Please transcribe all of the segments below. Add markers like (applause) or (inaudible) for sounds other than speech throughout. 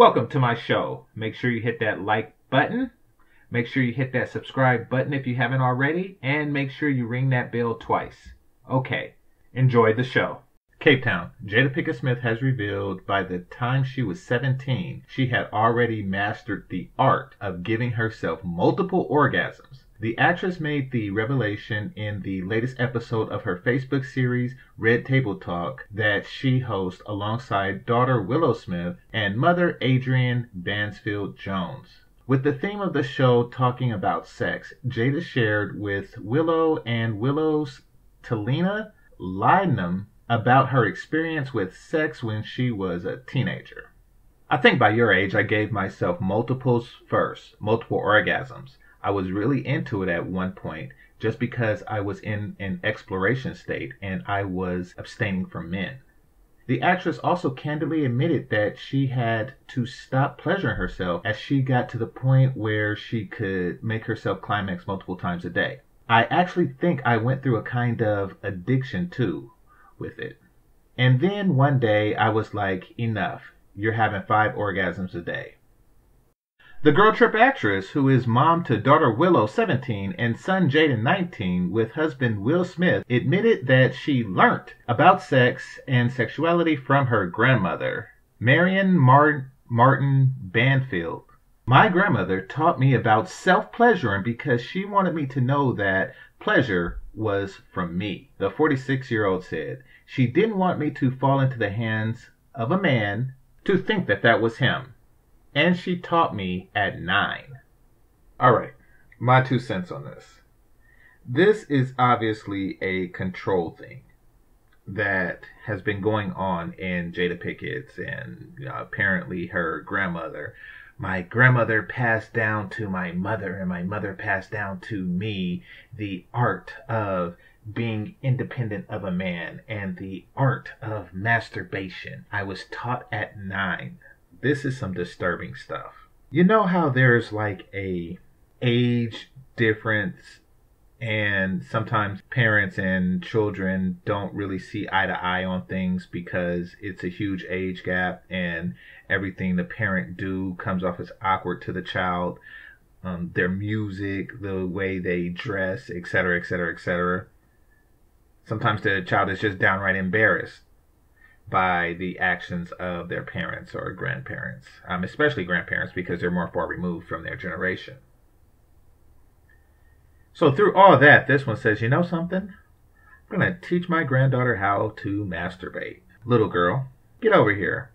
Welcome to my show. Make sure you hit that like button. Make sure you hit that subscribe button if you haven't already. And make sure you ring that bell twice. Okay, enjoy the show. Cape Town. Jada Pinkett Smith has revealed by the time she was 17, she had already mastered the art of giving herself multiple orgasms. The actress made the revelation in the latest episode of her Facebook series Red Table Talk that she hosts alongside daughter Willow Smith and mother Adrienne Banfield Jones. With the theme of the show talking about sex, Jada shared with Willow and Willow's Talina Lydnum about her experience with sex when she was a teenager. I think by your age, I gave myself multiples first, multiple orgasms. I was really into it at one point just because I was in an exploration state and I was abstaining from men. The actress also candidly admitted that she had to stop pleasuring herself as she got to the point where she could make herself climax multiple times a day. I actually think I went through a kind of addiction too with it. And then one day I was like, enough. You're having five orgasms a day. The Girl Trip actress, who is mom to daughter Willow, 17, and son Jaden, 19, with husband Will Smith, admitted that she learnt about sex and sexuality from her grandmother, Marion Mar- Martin Banfield. My grandmother taught me about self pleasuring because she wanted me to know that pleasure was from me. The 46 year old said she didn't want me to fall into the hands of a man to think that that was him and she taught me at nine. All right, my two cents on this. This is obviously a control thing that has been going on in Jada Pickett's and you know, apparently her grandmother. My grandmother passed down to my mother, and my mother passed down to me the art of being independent of a man and the art of masturbation. I was taught at nine this is some disturbing stuff. You know how there's like a age difference and sometimes parents and children don't really see eye to eye on things because it's a huge age gap and everything the parent do comes off as awkward to the child. Um, their music the way they dress etc etc etc sometimes the child is just downright embarrassed by the actions of their parents or grandparents, um, especially grandparents because they're more far removed from their generation. So, through all that, this one says, You know something? I'm going to teach my granddaughter how to masturbate. Little girl, get over here.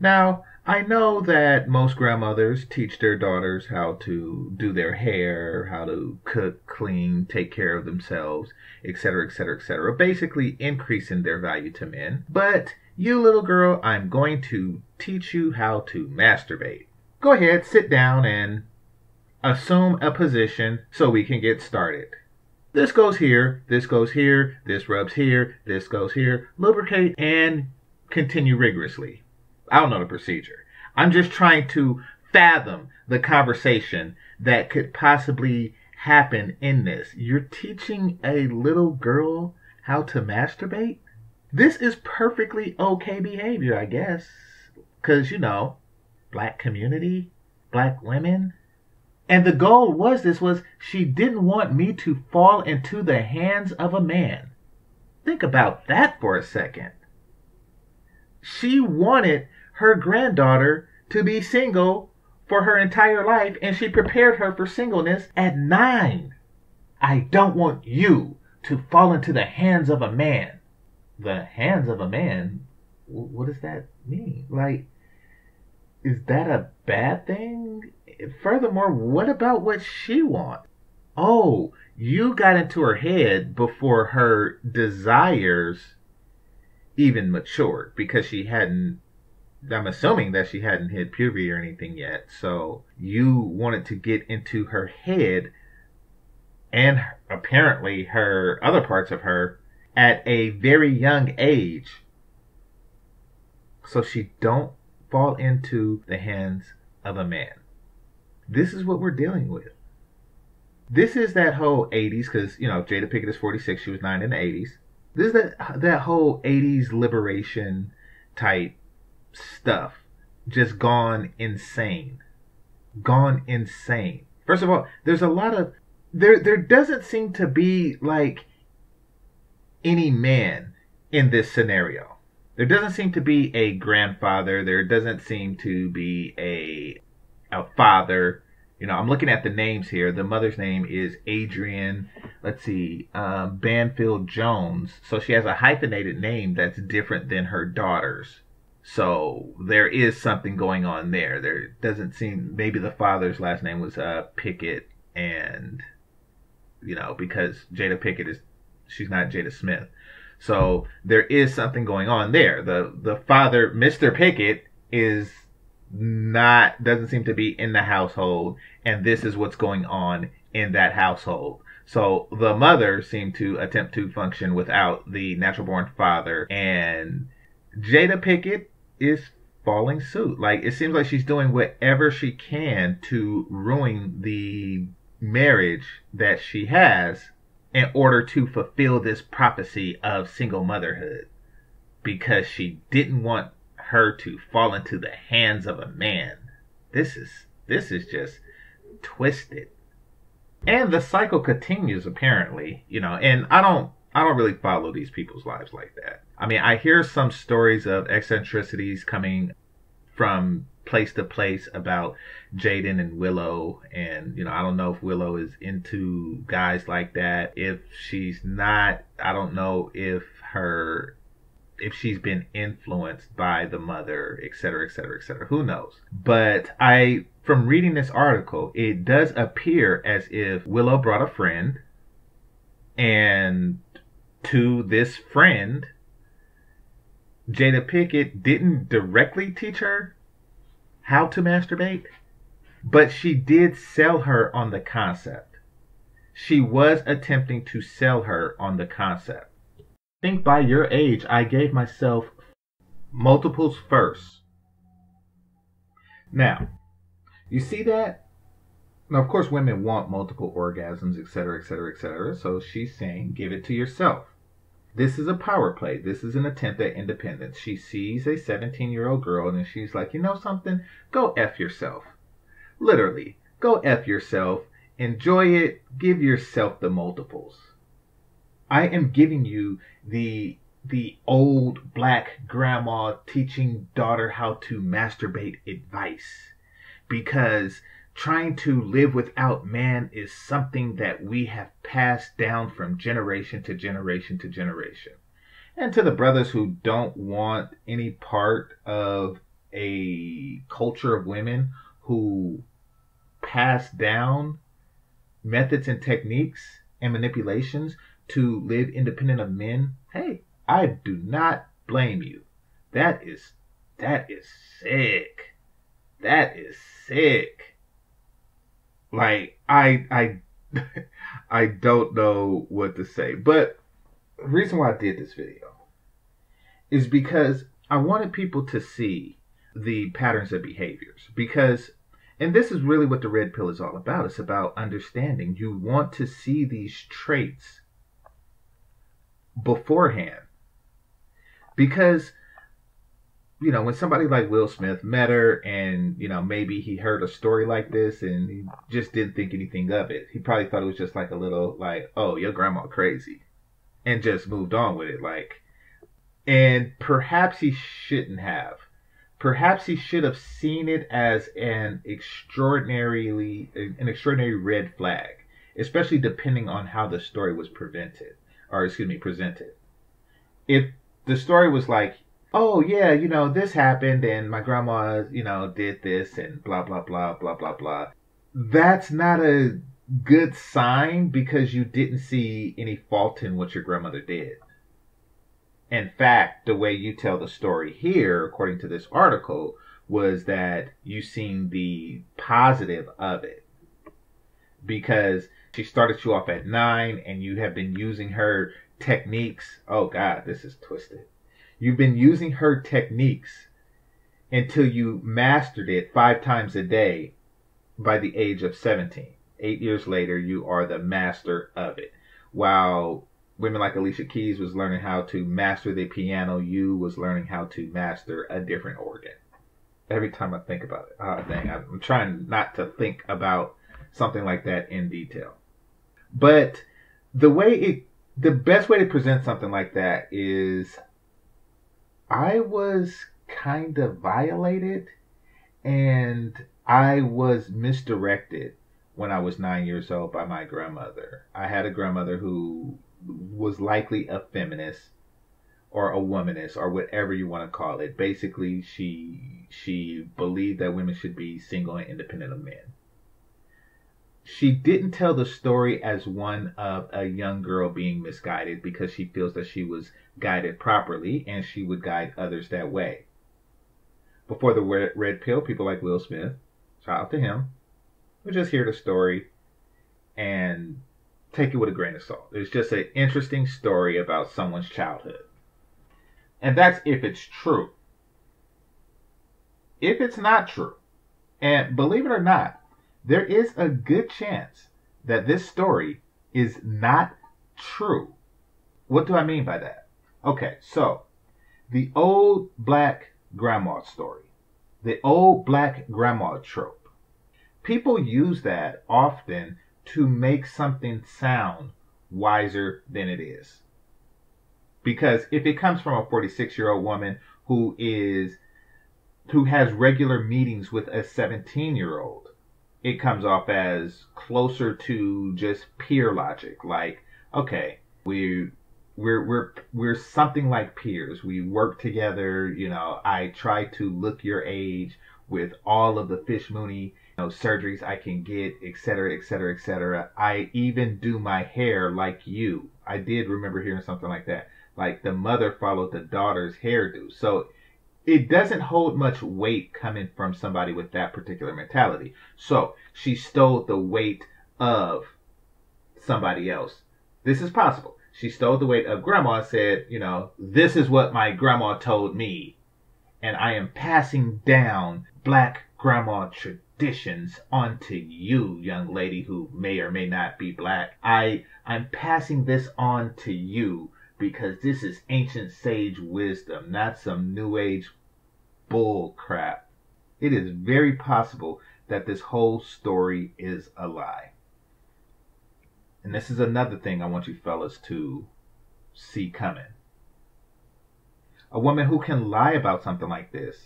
Now, I know that most grandmothers teach their daughters how to do their hair, how to cook, clean, take care of themselves, etc., etc., etc., basically increasing their value to men. But you little girl, I'm going to teach you how to masturbate. Go ahead, sit down and assume a position so we can get started. This goes here, this goes here, this rubs here, this goes here. Lubricate and continue rigorously. I don't know the procedure. I'm just trying to fathom the conversation that could possibly happen in this. You're teaching a little girl how to masturbate? This is perfectly okay behavior, I guess. Because, you know, black community, black women. And the goal was this was she didn't want me to fall into the hands of a man. Think about that for a second. She wanted her granddaughter to be single for her entire life, and she prepared her for singleness at nine. I don't want you to fall into the hands of a man. The hands of a man? What does that mean? Like, is that a bad thing? Furthermore, what about what she wants? Oh, you got into her head before her desires even matured because she hadn't I'm assuming that she hadn't hit puberty or anything yet. So you wanted to get into her head and apparently her other parts of her at a very young age. So she don't fall into the hands of a man. This is what we're dealing with. This is that whole 80s, because, you know, Jada Pinkett is 46, she was 9 in the 80s. This is that, that whole 80s liberation type stuff just gone insane. Gone insane. First of all, there's a lot of there there doesn't seem to be like any man in this scenario. There doesn't seem to be a grandfather. There doesn't seem to be a a father. You know, I'm looking at the names here. The mother's name is Adrian, Let's see, uh, Banfield Jones. So she has a hyphenated name that's different than her daughter's. So there is something going on there. There doesn't seem maybe the father's last name was uh, Pickett, and you know because Jada Pickett is she's not Jada Smith. So there is something going on there. The the father, Mr. Pickett, is not doesn't seem to be in the household, and this is what's going on in that household. So the mother seemed to attempt to function without the natural born father, and Jada Pickett is following suit. Like it seems like she's doing whatever she can to ruin the marriage that she has in order to fulfill this prophecy of single motherhood because she didn't want her to fall into the hands of a man. This is this is just twisted. And the cycle continues apparently, you know, and I don't I don't really follow these people's lives like that. I mean, I hear some stories of eccentricities coming from place to place about Jaden and Willow. And, you know, I don't know if Willow is into guys like that. If she's not, I don't know if her if she's been influenced by the mother, et cetera, et cetera, et cetera. Who knows? But I, from reading this article, it does appear as if Willow brought a friend, and to this friend, Jada Pickett didn't directly teach her how to masturbate, but she did sell her on the concept. She was attempting to sell her on the concept. I think by your age, I gave myself multiples first. Now, you see that? Now, of course, women want multiple orgasms, etc., etc., etc. So she's saying, give it to yourself. This is a power play. This is an attempt at independence. She sees a 17 year old girl and she's like, you know something? Go F yourself. Literally, go F yourself. Enjoy it. Give yourself the multiples. I am giving you the the old black grandma teaching daughter how to masturbate advice because trying to live without man is something that we have passed down from generation to generation to generation. And to the brothers who don't want any part of a culture of women who pass down methods and techniques and manipulations to live independent of men, hey, I do not blame you. That is that is sick. That is sick like I I (laughs) I don't know what to say. But the reason why I did this video is because I wanted people to see the patterns of behaviors because and this is really what the red pill is all about. It's about understanding. You want to see these traits beforehand. Because you know, when somebody like Will Smith met her and, you know, maybe he heard a story like this and he just didn't think anything of it. He probably thought it was just like a little like, oh, your grandma crazy. And just moved on with it. Like and perhaps he shouldn't have. Perhaps he should have seen it as an extraordinarily an extraordinary red flag, especially depending on how the story was prevented or excuse me, presented. If the story was like oh yeah, you know, this happened and my grandma, you know, did this and blah blah blah blah blah blah. That's not a good sign because you didn't see any fault in what your grandmother did. In fact, the way you tell the story here, according to this article, was that you seen the positive of it. Because she started you off at nine and you have been using her techniques. Oh God, this is twisted You've been using her techniques until you mastered it five times a day by the age of 17. Eight years later, you are the master of it. While women like Alicia Keys was learning how to master the piano, you was learning how to master a different organ. every time I think about it. Ah, dang, I'm trying not to think about something like that in detail. But the way it, the best way to present something like that is I was kind of violated and I was misdirected when I was nine years old by my grandmother. I had a grandmother who was likely a feminist or a womanist or whatever you want to call it. Basically, she she believed that women should be single and independent of men. She didn't tell the story as one of a young girl being misguided because she feels that she was guided properly and she would guide others that way. Before the red pill, people like Will Smith, shout out to him, would just hear the story and take it with a grain of salt. It's just an interesting story about someone's childhood. And that's if it's true. If it's not true, and believe it or not, there is a good chance that this story is not true. What do I mean by that? Okay, so the old black grandma story, the old black grandma trope. People use that often to make something sound wiser than it is. Because if it comes from a 46 year old woman who is, who has regular meetings with a 17 year old, it comes off as closer to just peer logic. Like, okay, we, we're, we're, we're something like peers. We work together. You know, I try to look your age with all of the fish mooney you know, surgeries I can get, etc., etc., etc. I even do my hair like you. I did remember hearing something like that like the mother followed the daughter's hairdo. So it doesn't hold much weight coming from somebody with that particular mentality. So she stole the weight of somebody else. This is possible. She stole the weight of grandma and said, you know, this is what my grandma told me. And I am passing down black grandma traditions onto you, young lady who may or may not be black. I, I'm passing this on to you because this is ancient sage wisdom, not some new age bull crap. It is very possible that this whole story is a lie. And this is another thing I want you fellas to see coming. A woman who can lie about something like this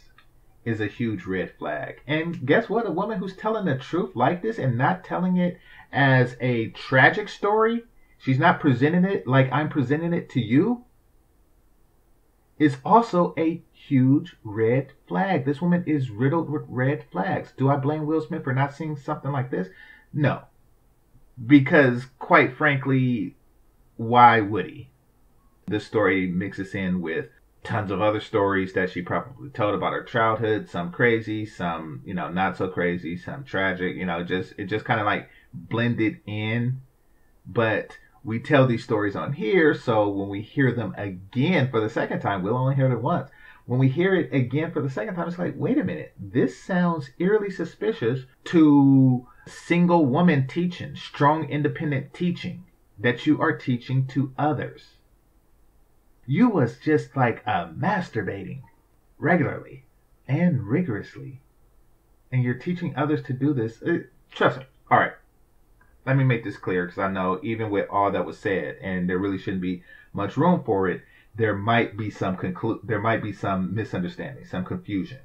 is a huge red flag. And guess what? A woman who's telling the truth like this and not telling it as a tragic story she's not presenting it like I'm presenting it to you, is also a huge red flag. This woman is riddled with red flags. Do I blame Will Smith for not seeing something like this? No. Because, quite frankly, why would he? This story mixes in with tons of other stories that she probably told about her childhood, some crazy, some, you know, not so crazy, some tragic, you know, just it just kind of like blended in. But we tell these stories on here, so when we hear them again for the second time, we'll only hear it once. When we hear it again for the second time, it's like, wait a minute, this sounds eerily suspicious to single woman teaching, strong independent teaching that you are teaching to others. You was just like a masturbating regularly and rigorously. And you're teaching others to do this. Uh, trust me. Let me make this clear because I know even with all that was said, and there really shouldn't be much room for it, there might be some conclu- there might be some misunderstanding, some confusion.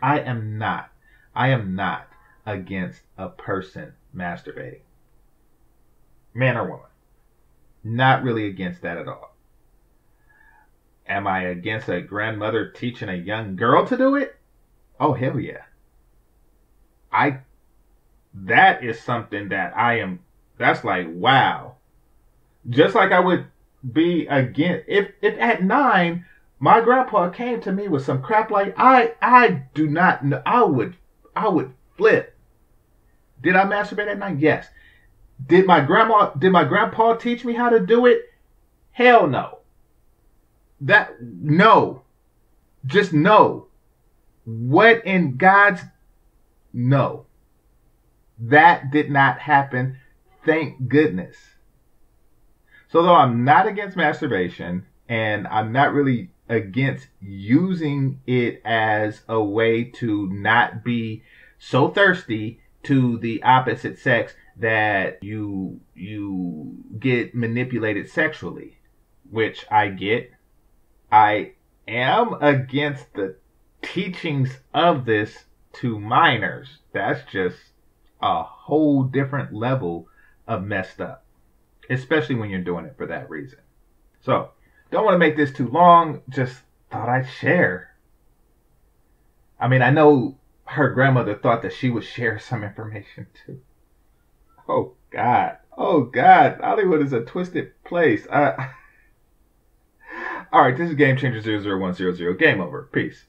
I am not, I am not against a person masturbating, man or woman. Not really against that at all. Am I against a grandmother teaching a young girl to do it? Oh hell yeah. I that is something that I am, that's like, wow. Just like I would be again, if, if at nine, my grandpa came to me with some crap like, I, I do not know, I would, I would flip. Did I masturbate at nine? Yes. Did my grandma, did my grandpa teach me how to do it? Hell no. That, no. Just no. What in God's, no. That did not happen. Thank goodness. So though I'm not against masturbation and I'm not really against using it as a way to not be so thirsty to the opposite sex that you you get manipulated sexually, which I get. I am against the teachings of this to minors. That's just a whole different level of messed up, especially when you're doing it for that reason. So, don't want to make this too long. Just thought I'd share. I mean, I know her grandmother thought that she would share some information too. Oh God. Oh God. Hollywood is a twisted place. (laughs) All right, this is Game Changer 00100. Game over. Peace.